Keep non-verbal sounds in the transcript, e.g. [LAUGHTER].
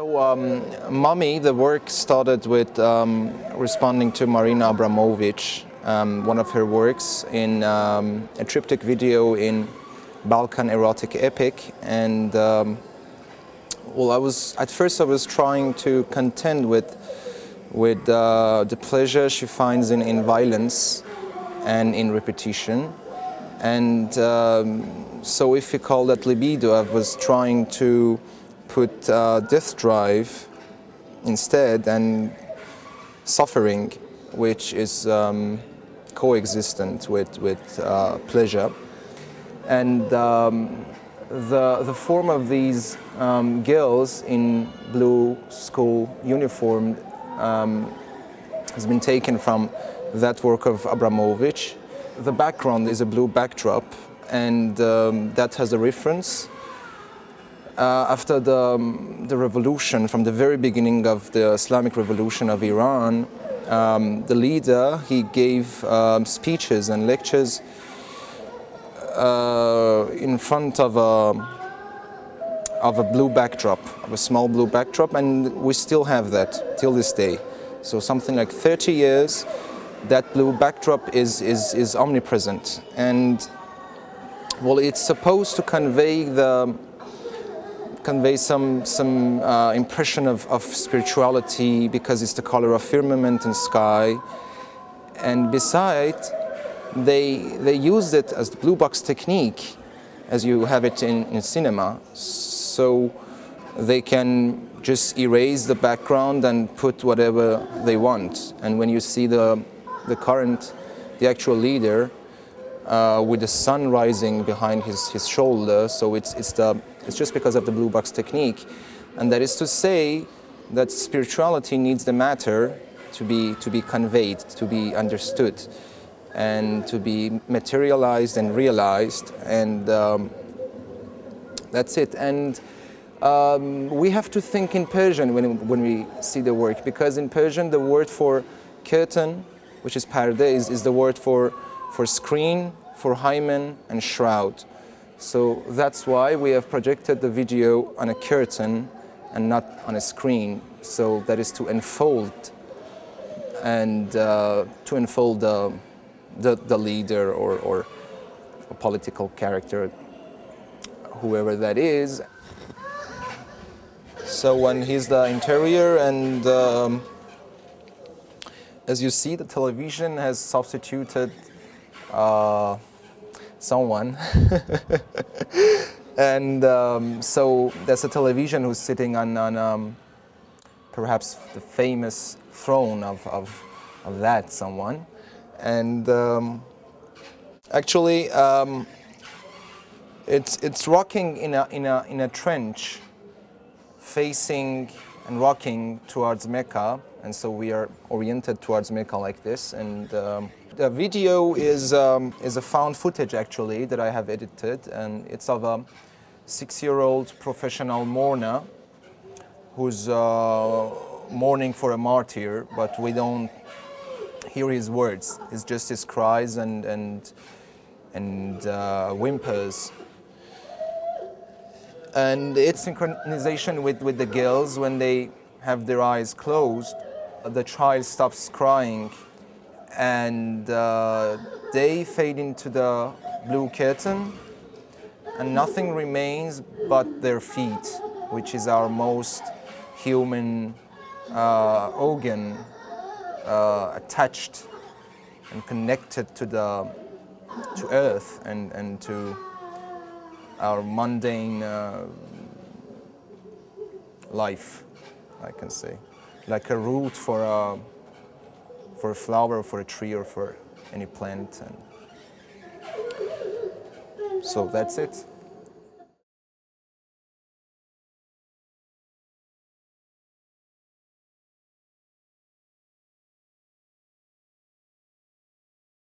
So, um, Mummy, the work started with um, responding to Marina Abramovic, um, one of her works in um, a triptych video in Balkan erotic epic. And um, well, I was at first I was trying to contend with with uh, the pleasure she finds in, in violence and in repetition. And um, so, if we call that libido, I was trying to put uh, death drive instead and suffering, which is um, coexistent with, with uh, pleasure. And um, the, the form of these um, girls in blue school uniform um, has been taken from that work of Abramovic. The background is a blue backdrop, and um, that has a reference after the, um, the revolution, from the very beginning of the Islamic revolution of Iran, um, the leader, he gave um, speeches and lectures uh, in front of a, of a blue backdrop, of a small blue backdrop, and we still have that till this day. So something like 30 years, that blue backdrop is, is, is omnipresent. And well, it's supposed to convey the convey some some uh, impression of, of spirituality because it's the color of firmament and sky. And besides, they they used it as the blue box technique, as you have it in, in cinema. So they can just erase the background and put whatever they want. And when you see the the current, the actual leader, uh, with the sun rising behind his, his shoulder. So it's, it's, the, it's just because of the blue box technique. And that is to say that spirituality needs the matter to be, to be conveyed, to be understood, and to be materialized and realized. And um, that's it. And um, we have to think in Persian when, when we see the work, because in Persian, the word for curtain, which is parde, is, is the word for for screen, for hymen, and shroud. So that's why we have projected the video on a curtain and not on a screen. So that is to unfold and uh, to unfold the, the, the leader or, or a political character, whoever that is. So when he's the interior and um, as you see, the television has substituted uh, someone. [LAUGHS] and um, so there's a television who's sitting on, on um, perhaps the famous throne of, of, of that someone. And um, actually, um, it's, it's rocking in a, in, a, in a trench facing and rocking towards Mecca. And so we are oriented towards Mecca like this. And um, the video is, um, is a found footage actually that I have edited, and it's of a six-year-old professional mourner who's uh, mourning for a martyr, but we don't hear his words. It's just his cries and, and, and uh, whimpers. And it's synchronization with, with the girls when they have their eyes closed. The child stops crying and uh, they fade into the blue curtain and nothing remains but their feet, which is our most human uh, organ uh, attached and connected to the to earth and, and to our mundane uh, life, I can say, like a root for a for a flower, for a tree, or for any plant. And so that's it.